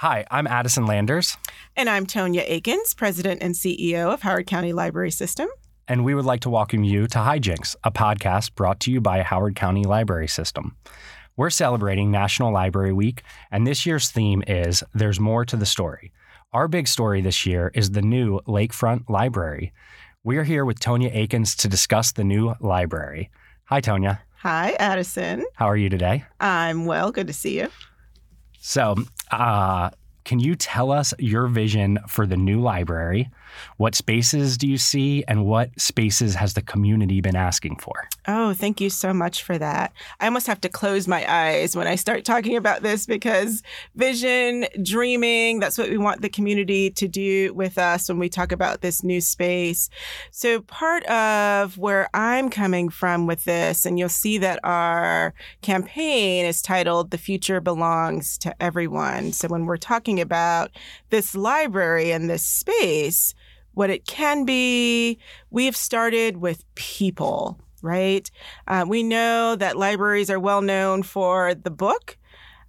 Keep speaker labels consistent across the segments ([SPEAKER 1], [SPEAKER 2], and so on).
[SPEAKER 1] Hi, I'm Addison Landers.
[SPEAKER 2] And I'm Tonya Aikens, President and CEO of Howard County Library System.
[SPEAKER 1] And we would like to welcome you to Hijinks, a podcast brought to you by Howard County Library System. We're celebrating National Library Week, and this year's theme is There's More to the Story. Our big story this year is the new Lakefront Library. We're here with Tonya Aikens to discuss the new library. Hi, Tonya.
[SPEAKER 2] Hi, Addison.
[SPEAKER 1] How are you today?
[SPEAKER 2] I'm well. Good to see you.
[SPEAKER 1] So, uh, can you tell us your vision for the new library? What spaces do you see, and what spaces has the community been asking for?
[SPEAKER 2] Oh, thank you so much for that. I almost have to close my eyes when I start talking about this because vision, dreaming, that's what we want the community to do with us when we talk about this new space. So, part of where I'm coming from with this, and you'll see that our campaign is titled The Future Belongs to Everyone. So, when we're talking about this library and this space, what it can be, we've started with people right? Uh, we know that libraries are well known for the book.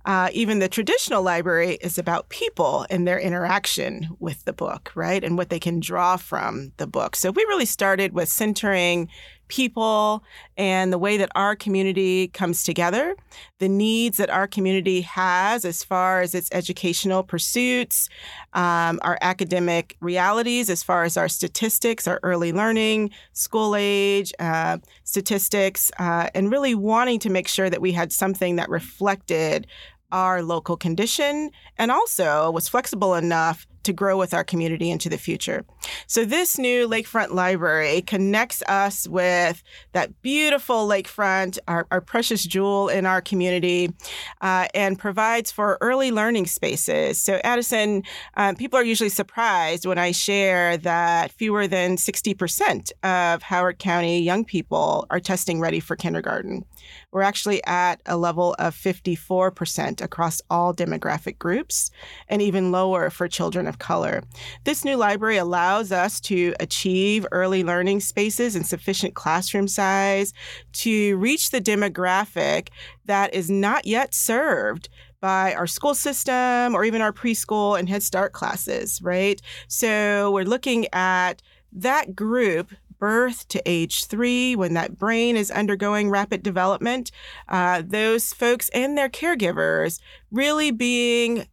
[SPEAKER 2] Uh, even the traditional library is about people and their interaction with the book, right? And what they can draw from the book. So we really started with centering people and the way that our community comes together, the needs that our community has as far as its educational pursuits, um, our academic realities, as far as our statistics, our early learning, school age uh, statistics, uh, and really wanting to make sure that we had something that reflected our local condition and also was flexible enough to grow with our community into the future. So, this new Lakefront Library connects us with that beautiful lakefront, our, our precious jewel in our community, uh, and provides for early learning spaces. So, Addison, um, people are usually surprised when I share that fewer than 60% of Howard County young people are testing ready for kindergarten. We're actually at a level of 54% across all demographic groups, and even lower for children of color. This new library allows us to achieve early learning spaces and sufficient classroom size to reach the demographic that is not yet served by our school system or even our preschool and Head Start classes, right? So we're looking at that group birth to age three, when that brain is undergoing rapid development, uh, those folks and their caregivers really being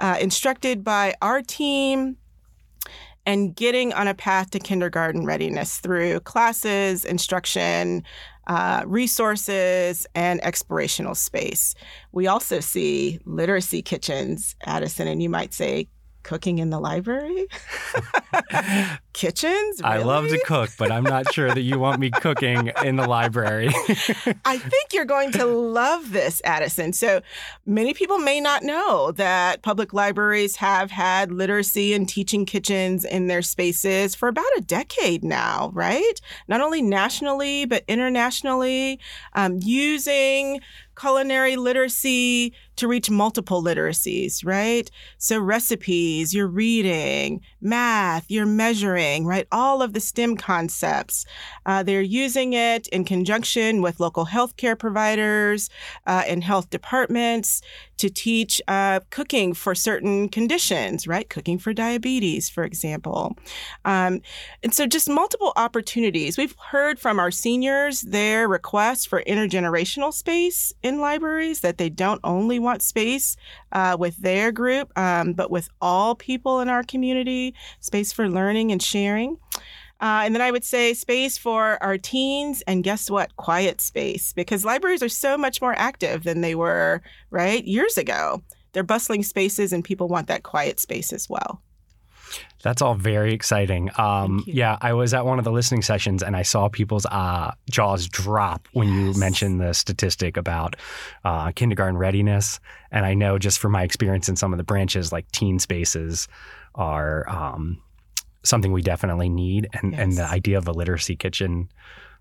[SPEAKER 2] uh, instructed by our team and getting on a path to kindergarten readiness through classes, instruction, uh, resources, and explorational space. We also see literacy kitchens, Addison, and you might say cooking in the library? Kitchens? Really?
[SPEAKER 1] I love to cook, but I'm not sure that you want me cooking in the library.
[SPEAKER 2] I think you're going to love this, Addison. So many people may not know that public libraries have had literacy and teaching kitchens in their spaces for about a decade now, right? Not only nationally, but internationally, um, using culinary literacy to reach multiple literacies, right? So, recipes, you're reading, math, you're measuring, right? All of the STEM concepts. Uh, they're using it in conjunction with local healthcare providers uh, and health departments to teach uh, cooking for certain conditions, right? Cooking for diabetes, for example. Um, and so, just multiple opportunities. We've heard from our seniors their requests for intergenerational space in libraries that they don't only want space uh, with their group, um, but with all people in our community, space for learning and sharing. Uh, and then I would say space for our teens, and guess what? Quiet space, because libraries are so much more active than they were, right, years ago. They're bustling spaces, and people want that quiet space as well.
[SPEAKER 1] That's all very exciting. Um, yeah, I was at one of the listening sessions and I saw people's uh, jaws drop when yes. you mentioned the statistic about uh, kindergarten readiness. And I know just from my experience in some of the branches, like teen spaces are um, something we definitely need. And, yes. and the idea of a literacy kitchen,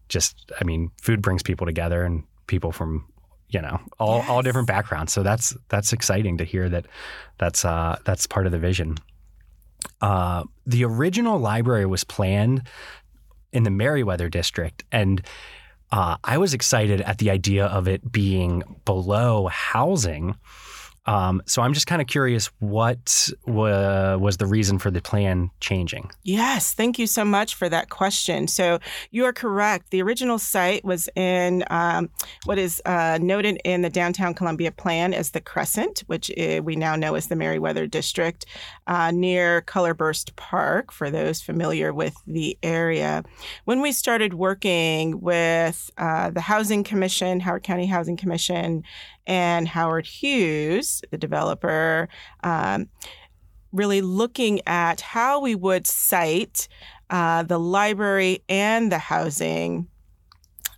[SPEAKER 1] just, I mean, food brings people together and people from you know all, yes. all different backgrounds so that's that's exciting to hear that that's uh that's part of the vision uh, the original library was planned in the Merriweather district, and uh, I was excited at the idea of it being below housing. Um, so I'm just kind of curious what wa- was the reason for the plan changing?
[SPEAKER 2] Yes, thank you so much for that question. So you are correct. The original site was in um, what is uh, noted in the downtown Columbia plan as the Crescent, which uh, we now know as the Merriweather District, uh, near Colorburst Park, for those familiar with the area. When we started working with uh, the Housing Commission, Howard County Housing Commission, and Howard Hughes, the developer, um, really looking at how we would site uh, the library and the housing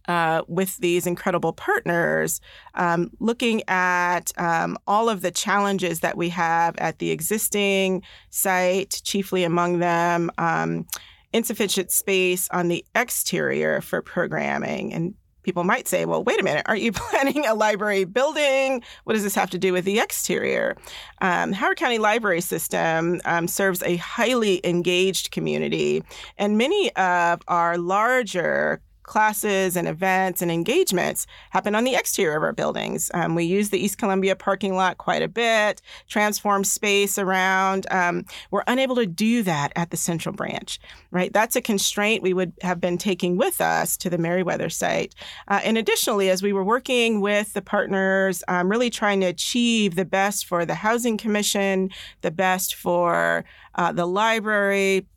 [SPEAKER 2] uh, with these incredible partners, um, looking at um, all of the challenges that we have at the existing site, chiefly among them. Um, insufficient space on the exterior for programming and people might say, well, wait a minute, aren't you planning a library building? What does this have to do with the exterior? Um, Howard County Library System um, serves a highly engaged community, and many of our larger classes and events and engagements happen on the exterior of our buildings. Um, we use the East Columbia parking lot quite a bit, transform space around. Um, we're unable to do that at the central branch, right? That's a constraint we would have been taking with us to the Merriweather site. Uh, and additionally, as we were working with the partners, um, really trying to achieve the best for the Housing Commission, the best for uh, the library,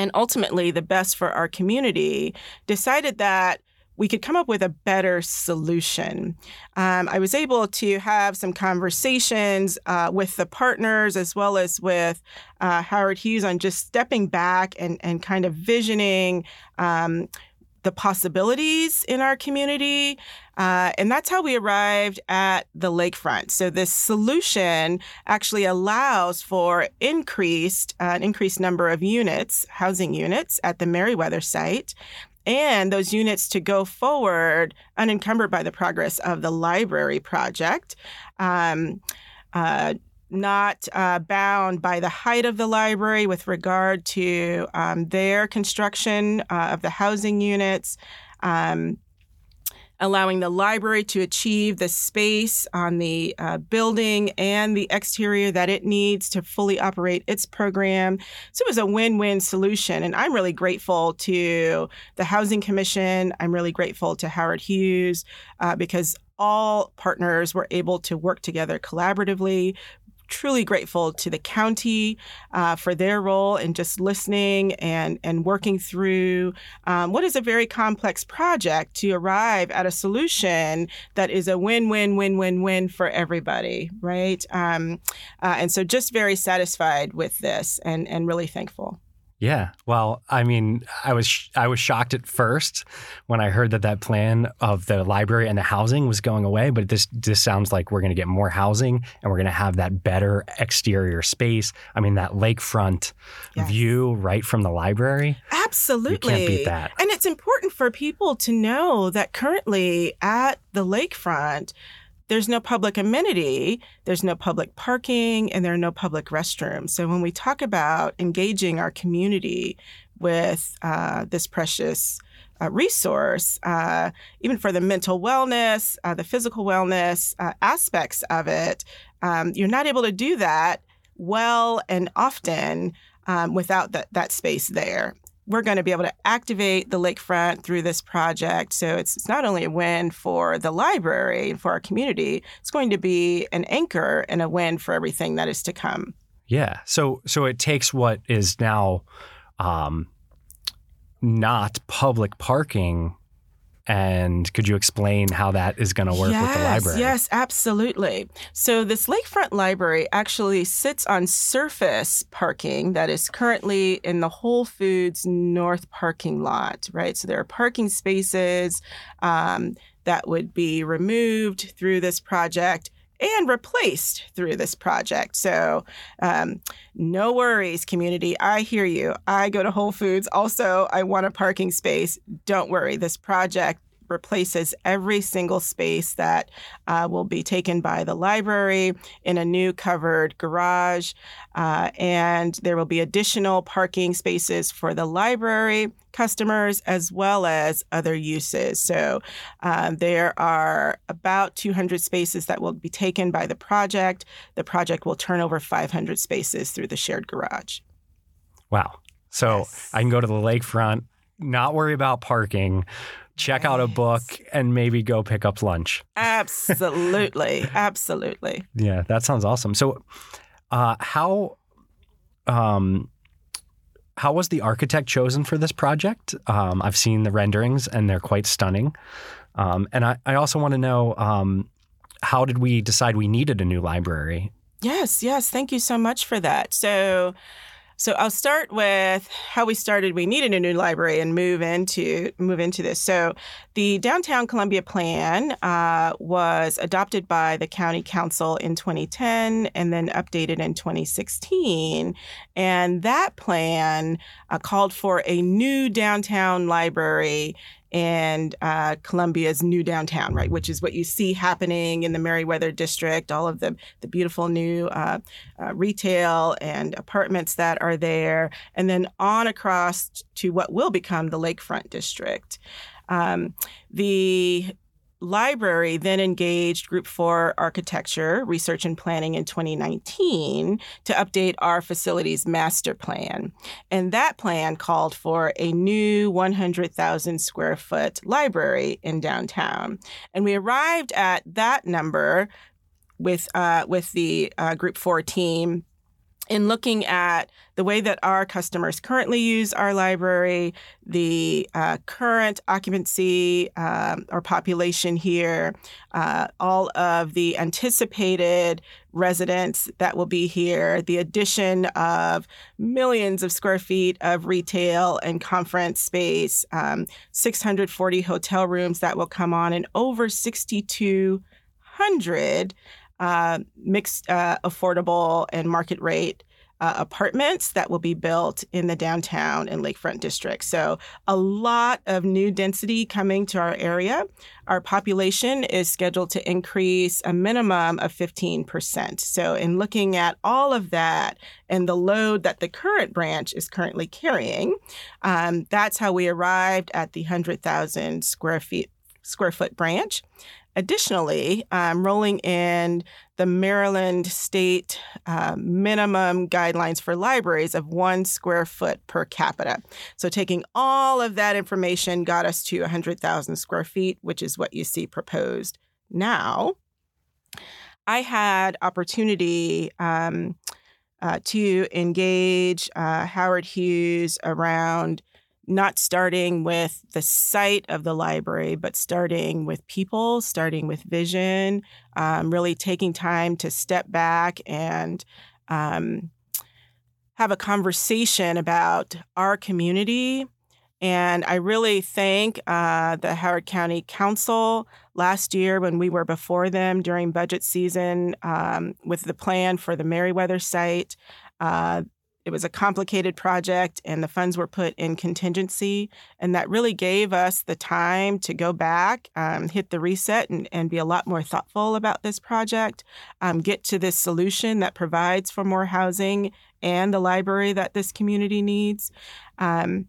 [SPEAKER 2] and ultimately the best for our community, decided that we could come up with a better solution. Um, I was able to have some conversations uh, with the partners as well as with uh, Howard Hughes on just stepping back and, and kind of visioning um, the possibilities in our community. Uh, and that's how we arrived at the lakefront. So this solution actually allows for increased uh, an increased number of units, housing units at the Merriweather site. And those units to go forward unencumbered by the progress of the library project. Um, uh, not uh, bound by the height of the library with regard to um, their construction uh, of the housing units. Um, allowing the library to achieve the space on the uh, building and the exterior that it needs to fully operate its program. So it was a win win solution. And I'm really grateful to the Housing Commission. I'm really grateful to Howard Hughes uh, because all partners were able to work together collaboratively truly grateful to the county uh, for their role in just listening and, and working through um, what is a very complex project to arrive at a solution that is a win win win win win for everybody, right? Um, uh, and so just very satisfied with this and, and really thankful.
[SPEAKER 1] Yeah. Well, I mean, I was I was shocked at first when I heard that that plan of the library and the housing was going away, but this this sounds like we're going to get more housing and we're going to have that better exterior space. I mean, that lakefront yes. view right from the library.
[SPEAKER 2] Absolutely.
[SPEAKER 1] You can't beat that.
[SPEAKER 2] And it's important for people to know that currently at the lakefront there's no public amenity, there's no public parking, and there are no public restrooms. So when we talk about engaging our community with uh, this precious uh, resource, uh, even for the mental wellness, uh, the physical wellness uh, aspects of it, um, you're not able to do that well and often um, without that, that space there we're going to be able to activate the lakefront through this project. So it's, it's not only a win for the library and for our community, it's going to be an anchor and a win for everything that is to come.
[SPEAKER 1] Yeah. So so it takes what is now um, not public parking and could you explain how that is going to work
[SPEAKER 2] yes,
[SPEAKER 1] with the library?
[SPEAKER 2] Yes, absolutely. So, this lakefront library actually sits on surface parking that is currently in the Whole Foods North parking lot, right? So, there are parking spaces um, that would be removed through this project and replaced through this project. So, um, no worries, community. I hear you. I go to Whole Foods. Also, I want a parking space. Don't worry. This project replaces every single space that uh, will be taken by the library in a new covered garage. Uh, and there will be additional parking spaces for the library customers as well as other uses. So um, there are about 200 spaces that will be taken by the project. The project will turn over 500 spaces through the shared garage.
[SPEAKER 1] Wow. So yes. I can go to the lakefront, not worry about parking, check out a book, and maybe go pick up lunch.
[SPEAKER 2] Absolutely. Absolutely.
[SPEAKER 1] Yeah, that sounds awesome. So, uh, how um, how was the architect chosen for this project? Um, I've seen the renderings, and they're quite stunning. Um, and I, I, also want to know um, how did we decide we needed a new library?
[SPEAKER 2] Yes, yes. Thank you so much for that. So, so I'll start with how we started. We needed a new library and move into move into this. So the downtown Columbia plan uh, was adopted by the county council in 2010 and then updated in 2016. And that plan uh, called for a new downtown library and uh, Columbia's new downtown, right, which is what you see happening in the Merriweather district, all of the, the beautiful new uh, uh, retail and apartments that are there, and then on across to what will become the lakefront district. Um, the library then engaged Group 4 Architecture Research and Planning in 2019 to update our facilities master plan. And that plan called for a new 100,000 square foot library in downtown. And we arrived at that number with, uh, with the uh, Group 4 team in looking at the way that our customers currently use our library, the uh, current occupancy um, or population here, uh, all of the anticipated residents that will be here, the addition of millions of square feet of retail and conference space, um, 640 hotel rooms that will come on, and over 6,200 uh, mixed, uh, affordable, and market rate uh, apartments that will be built in the downtown and lakefront district. So, a lot of new density coming to our area. Our population is scheduled to increase a minimum of 15%. So, in looking at all of that and the load that the current branch is currently carrying, um, that's how we arrived at the 100,000 square feet square foot branch. Additionally, um, rolling in the Maryland state uh, minimum guidelines for libraries of one square foot per capita. So, taking all of that information got us to 100,000 square feet, which is what you see proposed now. I had opportunity um, uh, to engage uh, Howard Hughes around not starting with the site of the library, but starting with people, starting with vision, um, really taking time to step back and um, have a conversation about our community. And I really thank uh, the Howard County Council last year when we were before them during budget season um, with the plan for the Merriweather site. Uh, it was a complicated project, and the funds were put in contingency. And that really gave us the time to go back, um, hit the reset, and, and be a lot more thoughtful about this project, um, get to this solution that provides for more housing and the library that this community needs. Um,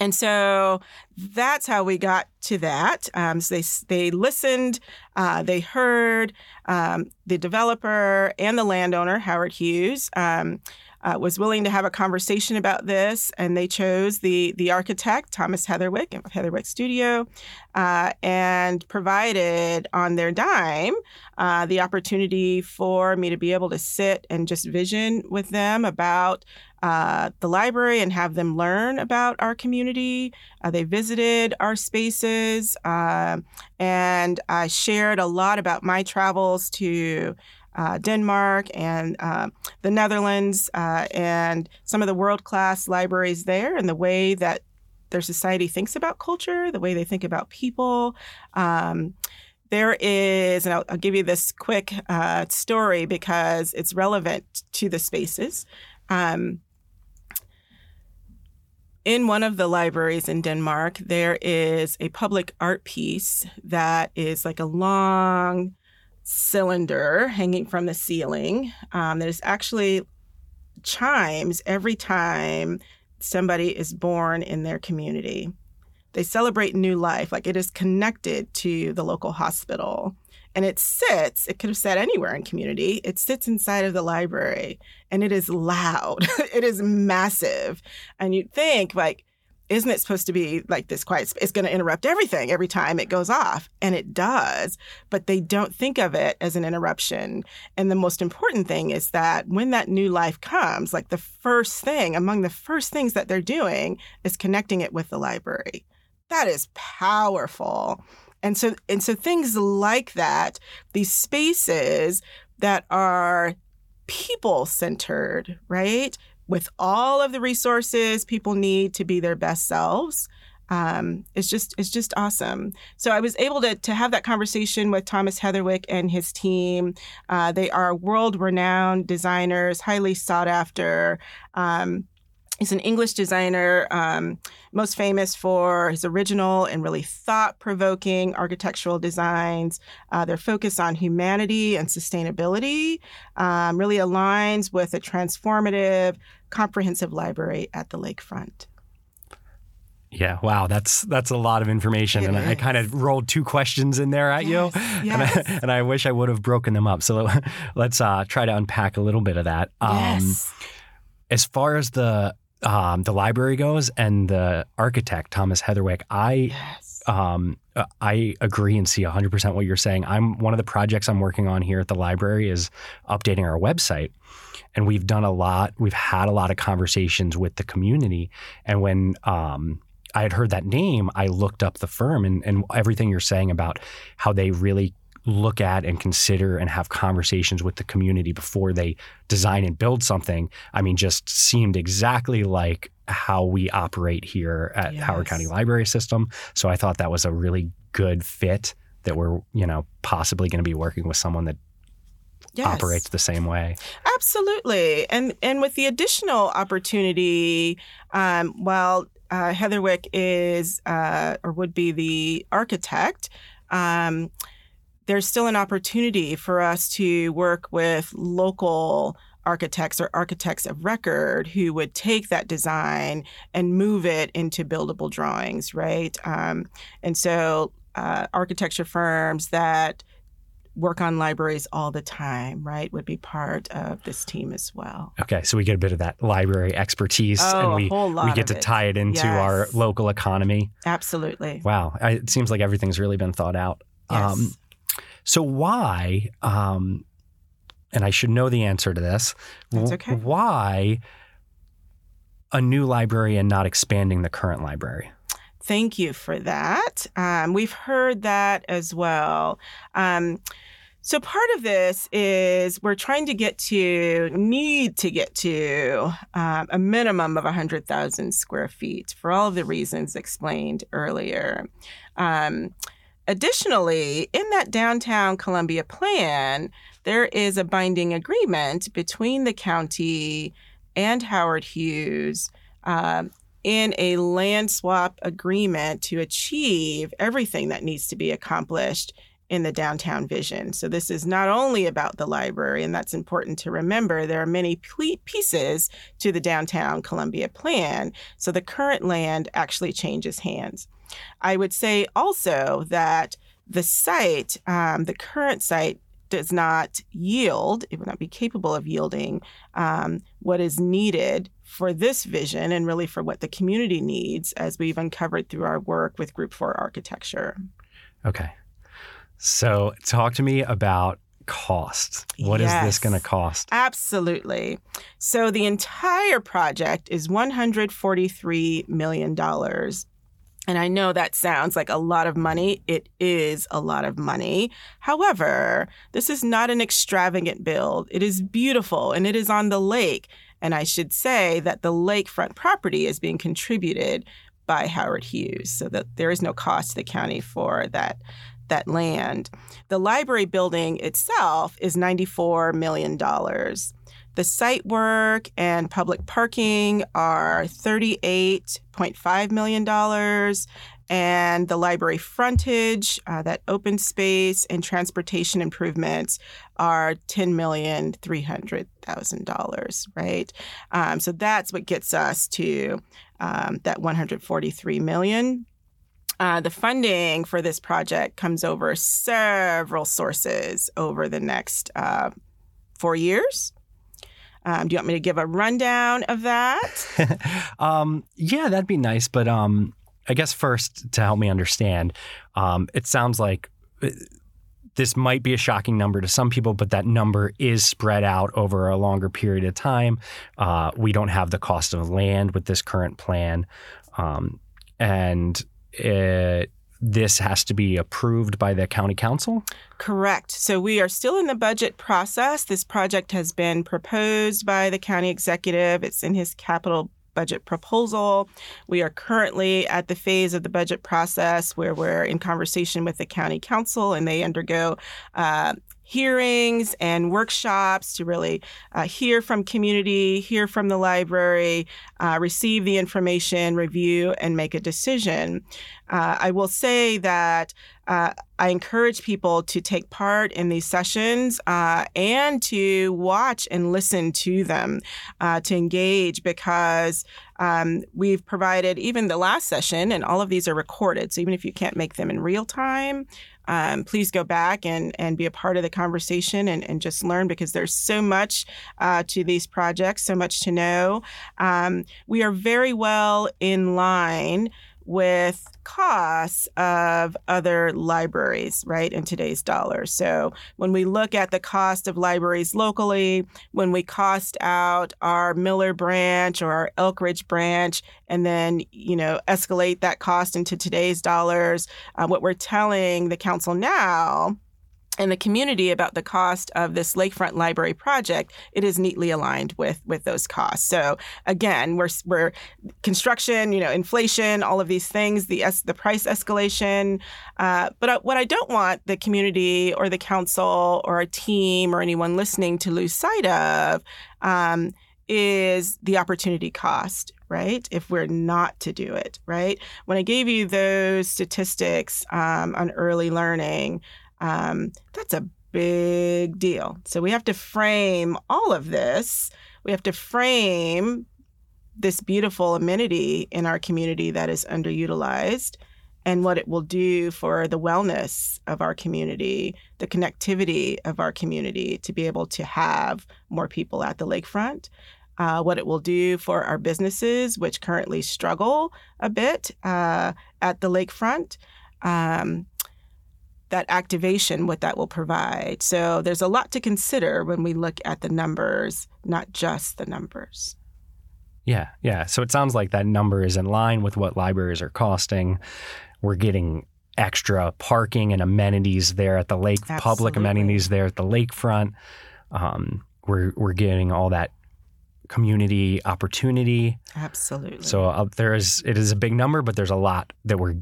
[SPEAKER 2] and so that's how we got to that. Um, so they they listened, uh, they heard um, the developer and the landowner, Howard Hughes. Um, uh, was willing to have a conversation about this, and they chose the the architect Thomas Heatherwick of Heatherwick Studio, uh, and provided on their dime uh, the opportunity for me to be able to sit and just vision with them about uh, the library and have them learn about our community. Uh, they visited our spaces, uh, and I shared a lot about my travels to uh, Denmark and uh, the Netherlands uh, and some of the world class libraries there and the way that their society thinks about culture, the way they think about people. Um, there is, and I'll, I'll, give you this quick uh, story because it's relevant to the spaces. Um, in one of the libraries in Denmark, there is a public art piece that is like a long cylinder hanging from the ceiling um, that is actually chimes every time somebody is born in their community. They celebrate new life, like it is connected to the local hospital. And it sits, it could have sat anywhere in community. It sits inside of the library and it is loud. it is massive. And you'd think, like, isn't it supposed to be like this quiet It's going to interrupt everything every time it goes off. And it does, but they don't think of it as an interruption. And the most important thing is that when that new life comes, like the first thing, among the first things that they're doing is connecting it with the library. That is powerful. And so and so things like that, these spaces that are people centered, right? With all of the resources people need to be their best selves. Um, it's just it's just awesome. So I was able to to have that conversation with Thomas Heatherwick and his team. Uh, they are world renowned designers, highly sought after. Um, He's an English designer, um, most famous for his original and really thought provoking architectural designs. Uh, their focus on humanity and sustainability um, really aligns with a transformative, comprehensive library at the lakefront.
[SPEAKER 1] Yeah, wow, that's that's a lot of information, it and is. I kind of rolled two questions in there at
[SPEAKER 2] yes,
[SPEAKER 1] you,
[SPEAKER 2] yes.
[SPEAKER 1] And, I, and, I, wish I would have broken them up. So let's uh, try to unpack a little bit of that.
[SPEAKER 2] Um, yes.
[SPEAKER 1] As far as the um, the library goes and the architect Thomas Heatherwick, I
[SPEAKER 2] yes.
[SPEAKER 1] um, uh, I agree and see 100% what you're saying. I'm one of the projects I'm working on here at the library is updating our website. And we've done a lot. We've had a lot of conversations with the community. And when um, I had heard that name, I looked up the firm and, and everything you're saying about how they really look at and consider and have conversations with the community before they design and build something, I mean, just seemed exactly like how we operate here at yes. Howard County Library System. So I thought that was a really good fit that we're, you know, possibly going to be working with someone that Yes. operates the same way.
[SPEAKER 2] Absolutely, and and with the additional opportunity, um, while uh, Heatherwick is uh, or would be the architect. Um, there's still an opportunity for us to work with local architects or architects of record who would take that design and move it into buildable drawings, right? Um, and so, uh, architecture firms that work on libraries all the time, right, would be part of this team as well.
[SPEAKER 1] Okay, so we get a bit of that library expertise,
[SPEAKER 2] oh,
[SPEAKER 1] and we
[SPEAKER 2] we
[SPEAKER 1] get to
[SPEAKER 2] it.
[SPEAKER 1] tie it into
[SPEAKER 2] yes.
[SPEAKER 1] our local economy.
[SPEAKER 2] Absolutely.
[SPEAKER 1] Wow, I, it seems like everything's really been thought out.
[SPEAKER 2] Yes. Um,
[SPEAKER 1] so why? Um, and I should know the answer to this.
[SPEAKER 2] That's okay.
[SPEAKER 1] Why a new library and not expanding the current library?
[SPEAKER 2] Thank you for that. Um, we've heard that as well. Um, so part of this is we're trying to get to, need to get to um, a minimum of 100,000 square feet for all of the reasons explained earlier. Um, Additionally, in that downtown Columbia plan, there is a binding agreement between the county and Howard Hughes um, in a land swap agreement to achieve everything that needs to be accomplished in the downtown vision. So, this is not only about the library, and that's important to remember. There are many pieces to the downtown Columbia plan. So, the current land actually changes hands. I would say also that the site, um, the current site, does not yield, it would not be capable of yielding um, what is needed for this vision and really for what the community needs as we've uncovered through our work with Group 4 Architecture.
[SPEAKER 1] Okay. So, talk to me about cost. What
[SPEAKER 2] yes,
[SPEAKER 1] is this going to cost?
[SPEAKER 2] Absolutely. So, the entire project is $143 million. And I know that sounds like a lot of money. It is a lot of money. However, this is not an extravagant build. It is beautiful and it is on the lake. And I should say that the lakefront property is being contributed by Howard Hughes so that there is no cost to the county for that that land. The library building itself is $94 million. The site work and public parking are $38.5 million. And the library frontage, uh, that open space and transportation improvements are $10,300,000, right? Um, so that's what gets us to um, that 143 million. Uh, the funding for this project comes over several sources over the next uh, four years. Um, do you want me to give a rundown of that?
[SPEAKER 1] um, yeah, that'd be nice. But um, I guess first, to help me understand, um, it sounds like uh, this might be a shocking number to some people, but that number is spread out over a longer period of time. Uh, we don't have the cost of land with this current plan. Um, and it, this has to be approved by the county council?
[SPEAKER 2] Correct. So we are still in the budget process. This project has been proposed by the county executive. It's in his capital budget proposal. We are currently at the phase of the budget process where we're in conversation with the county council and they undergo uh, hearings and workshops to really uh, hear from community, hear from the library, uh, receive the information, review, and make a decision. Uh, I will say that uh, I encourage people to take part in these sessions uh, and to watch and listen to them, uh, to engage because um, we've provided even the last session, and all of these are recorded. So even if you can't make them in real time, um, please go back and, and be a part of the conversation and, and just learn because there's so much uh, to these projects, so much to know. Um, we are very well in line with costs of other libraries, right, in today's dollars. So when we look at the cost of libraries locally, when we cost out our Miller branch or our Elkridge branch, and then, you know, escalate that cost into today's dollars, uh, what we're telling the council now and the community about the cost of this lakefront library project, it is neatly aligned with with those costs. So again, we're we're construction, you know, inflation, all of these things, the the price escalation. Uh, but what I don't want the community or the council or a team or anyone listening to lose sight of um, is the opportunity cost, right? If we're not to do it, right? When I gave you those statistics um, on early learning, um, that's a big deal. So we have to frame all of this. We have to frame this beautiful amenity in our community that is underutilized and what it will do for the wellness of our community, the connectivity of our community to be able to have more people at the lakefront. Uh, what it will do for our businesses, which currently struggle a bit uh, at the lakefront. Um, that activation, what that will provide. So there's a lot to consider when we look at the numbers, not just the numbers.
[SPEAKER 1] Yeah, yeah. So it sounds like that number is in line with what libraries are costing. We're getting extra parking and amenities there at the lake, Absolutely. public amenities there at the lakefront. Um, we're we're getting all that community opportunity.
[SPEAKER 2] Absolutely.
[SPEAKER 1] So uh, there is it is a big number, but there's a lot that we're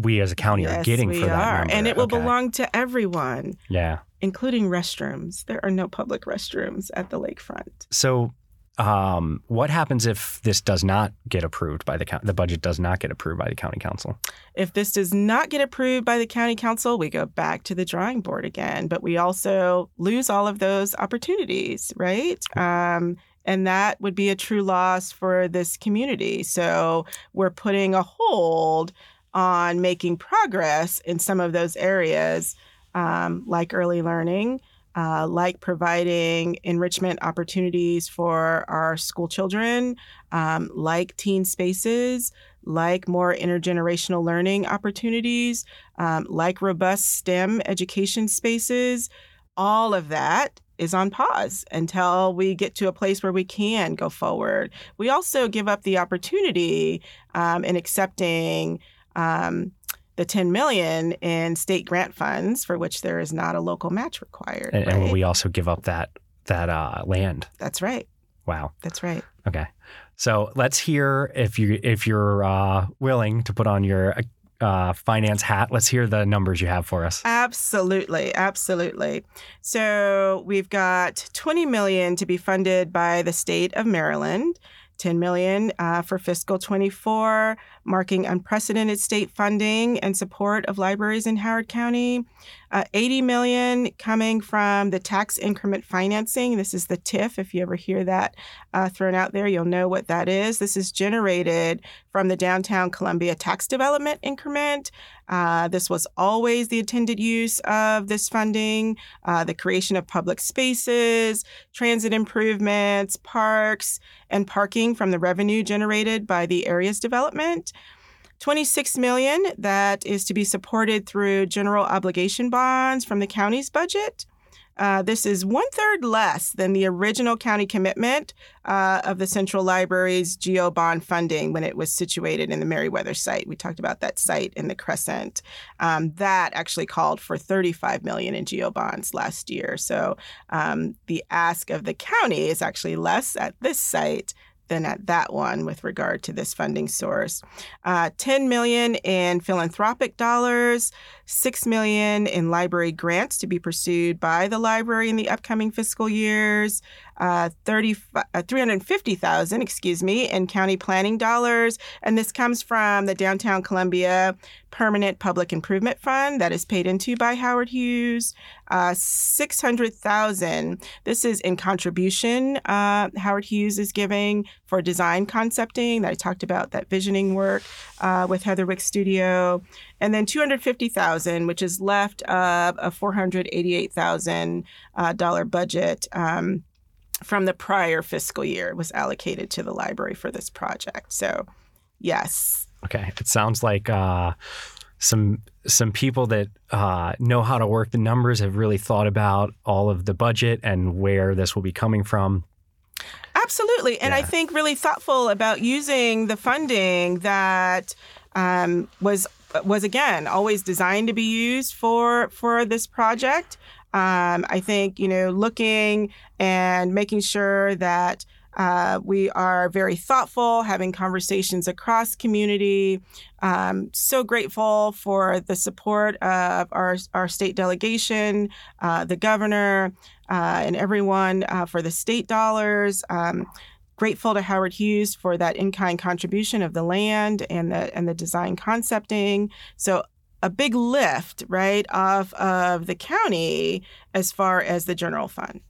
[SPEAKER 1] we as a county
[SPEAKER 2] yes,
[SPEAKER 1] are getting
[SPEAKER 2] we
[SPEAKER 1] for that
[SPEAKER 2] are.
[SPEAKER 1] number.
[SPEAKER 2] And it will
[SPEAKER 1] okay.
[SPEAKER 2] belong to everyone.
[SPEAKER 1] Yeah.
[SPEAKER 2] Including restrooms. There are no public restrooms at the lakefront.
[SPEAKER 1] So um, what happens if this does not get approved by the county? The budget does not get approved by the county council.
[SPEAKER 2] If this does not get approved by the county council, we go back to the drawing board again. But we also lose all of those opportunities, right? Um, and that would be a true loss for this community. So we're putting a hold on making progress in some of those areas, um, like early learning, uh, like providing enrichment opportunities for our school children, um, like teen spaces, like more intergenerational learning opportunities, um, like robust STEM education spaces. All of that is on pause until we get to a place where we can go forward. We also give up the opportunity um, in accepting um, the 10 million in state grant funds for which there is not a local match required.
[SPEAKER 1] And,
[SPEAKER 2] right?
[SPEAKER 1] and we also give up that that uh, land.
[SPEAKER 2] That's right.
[SPEAKER 1] Wow.
[SPEAKER 2] That's right.
[SPEAKER 1] Okay. So let's hear if you if you're uh, willing to put on your uh, finance hat. Let's hear the numbers you have for us.
[SPEAKER 2] Absolutely, absolutely. So we've got 20 million to be funded by the state of Maryland. 10 million uh, for fiscal 24, marking unprecedented state funding and support of libraries in Howard County. Uh, 80 million coming from the tax increment financing. This is the TIF. If you ever hear that uh, thrown out there, you'll know what that is. This is generated from the downtown Columbia tax development increment. Uh, this was always the intended use of this funding uh, the creation of public spaces, transit improvements, parks, and parking from the revenue generated by the area's development. 26 million that is to be supported through general obligation bonds from the county's budget. Uh, this is one third less than the original county commitment uh, of the Central Library's GO bond funding when it was situated in the Merriweather site. We talked about that site in the Crescent. Um, that actually called for 35 million in GO bonds last year. So um, the ask of the county is actually less at this site than at that one with regard to this funding source. Uh, 10 million in philanthropic dollars, 6 million in library grants to be pursued by the library in the upcoming fiscal years, uh, 30, uh, 350,000, excuse me, in county planning dollars. And this comes from the Downtown Columbia Permanent Public Improvement Fund that is paid into by Howard Hughes. Uh, 600,000. This is in contribution uh, Howard Hughes is giving for design concepting that I talked about, that visioning work uh, with Heatherwick Studio. And then 250,000, which is left of a $488,000 uh, budget. Um, from the prior fiscal year was allocated to the library for this project. So, yes.
[SPEAKER 1] Okay. It sounds like uh, some some people that uh, know how to work the numbers have really thought about all of the budget and where this will be coming from.
[SPEAKER 2] Absolutely, and yeah. I think really thoughtful about using the funding that um, was was again always designed to be used for for this project. Um, I think, you know, looking and making sure that uh, we are very thoughtful, having conversations across community. Um, so grateful for the support of our, our state delegation, uh, the governor, uh, and everyone uh, for the state dollars. Um, grateful to Howard Hughes for that in-kind contribution of the land and the and the design concepting. So a big lift, right, off of the county as far as the general fund.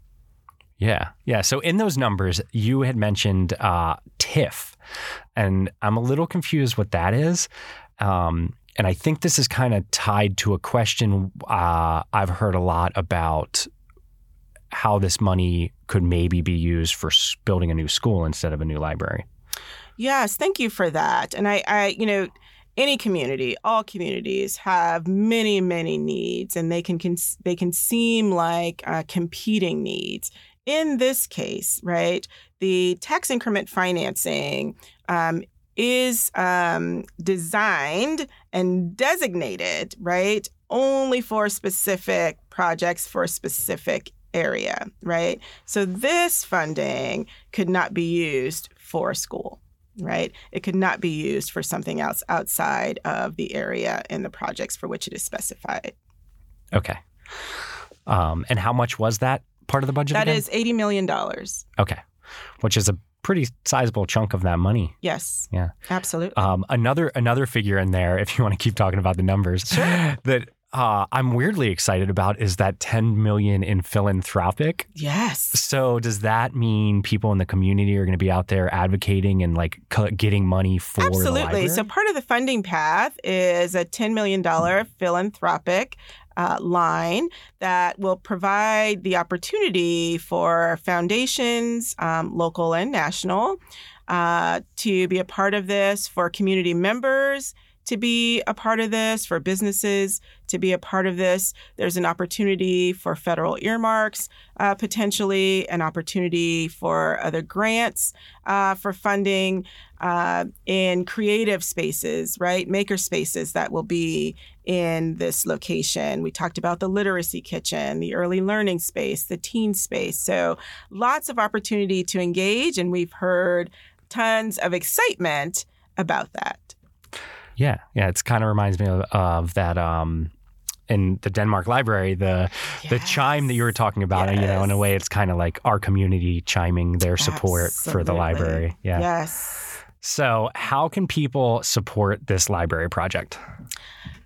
[SPEAKER 1] Yeah, yeah. So in those numbers, you had mentioned uh, TIF, and I'm a little confused what that is. Um, and I think this is kind of tied to a question uh, I've heard a lot about how this money could maybe be used for building a new school instead of a new library.
[SPEAKER 2] Yes, thank you for that. And I, I you know, any community, all communities have many, many needs, and they can, they can seem like uh, competing needs. In this case, right, the tax increment financing um, is um, designed and designated, right, only for specific projects for a specific area, right? So this funding could not be used for a school right? It could not be used for something else outside of the area and the projects for which it is specified.
[SPEAKER 1] Okay. Um, and how much was that part of the budget?
[SPEAKER 2] That
[SPEAKER 1] again?
[SPEAKER 2] is $80 million.
[SPEAKER 1] Okay. Which is a pretty sizable chunk of that money.
[SPEAKER 2] Yes.
[SPEAKER 1] Yeah.
[SPEAKER 2] Absolutely.
[SPEAKER 1] Um, another another figure in there, if you want to keep talking about the numbers,
[SPEAKER 2] sure.
[SPEAKER 1] that uh, I'm weirdly excited about is that 10 million in philanthropic.
[SPEAKER 2] Yes.
[SPEAKER 1] So does that mean people in the community are going to be out there advocating and like getting money for
[SPEAKER 2] Absolutely. So part of the funding path is a 10 million dollar philanthropic uh, line that will provide the opportunity for foundations, um, local and national, uh, to be a part of this for community members to be a part of this, for businesses to be a part of this. There's an opportunity for federal earmarks, uh, potentially, an opportunity for other grants uh, for funding uh, in creative spaces, right? Maker spaces that will be in this location. We talked about the literacy kitchen, the early learning space, the teen space. So lots of opportunity to engage, and we've heard tons of excitement about that.
[SPEAKER 1] Yeah, yeah. It's kind of reminds me of, of that. Um, in the Denmark Library, the yes. the chime that you were talking about, yes. you know, in a way, it's kind of like our community chiming their support Absolutely. for the library. Yeah.
[SPEAKER 2] Yes.
[SPEAKER 1] So, how can people support this library project?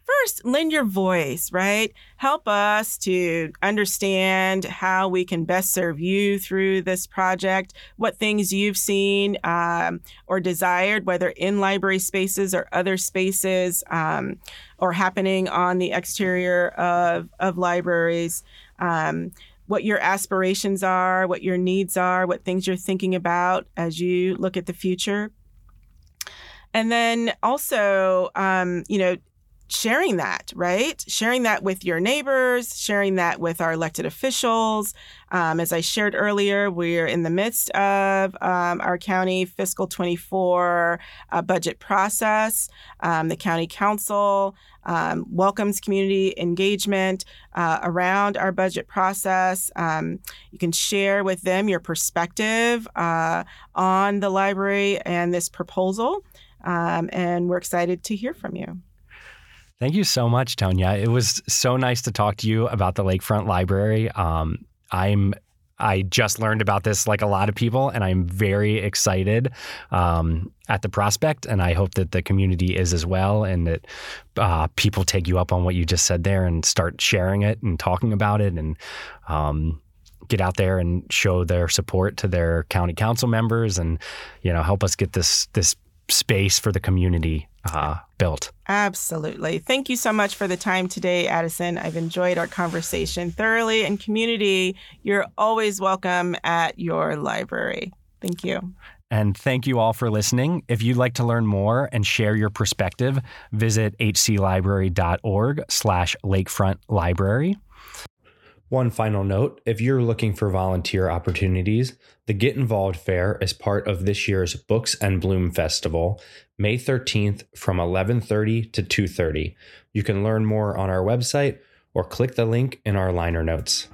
[SPEAKER 2] First lend your voice, right? Help us to understand how we can best serve you through this project, what things you've seen um, or desired, whether in library spaces or other spaces um, or happening on the exterior of, of libraries. Um, what your aspirations are, what your needs are, what things you're thinking about as you look at the future. And then also, um, you know, sharing that, right? Sharing that with your neighbors, sharing that with our elected officials. Um, as I shared earlier, we're in the midst of um, our county fiscal 24 uh, budget process. Um, the county council um, welcomes community engagement uh, around our budget process. Um, you can share with them your perspective uh, on the library and this proposal. Um, and we're excited to hear from you.
[SPEAKER 1] Thank you so much, Tonya. It was so nice to talk to you about the Lakefront Library. Um, I'm I just learned about this like a lot of people, and I'm very excited um, at the prospect. And I hope that the community is as well, and that uh, people take you up on what you just said there and start sharing it and talking about it, and um, get out there and show their support to their county council members, and you know help us get this this space for the community uh, built.
[SPEAKER 2] Absolutely. Thank you so much for the time today, Addison. I've enjoyed our conversation thoroughly. And community, you're always welcome at your library. Thank you.
[SPEAKER 1] And thank you all for listening. If you'd like to learn more and share your perspective, visit hclibrary.org slash lakefront library. One final note if you're looking for volunteer opportunities, the Get Involved Fair is part of this year's Books and Bloom Festival, May 13th from 11:30 to 2:30. You can learn more on our website or click the link in our liner notes.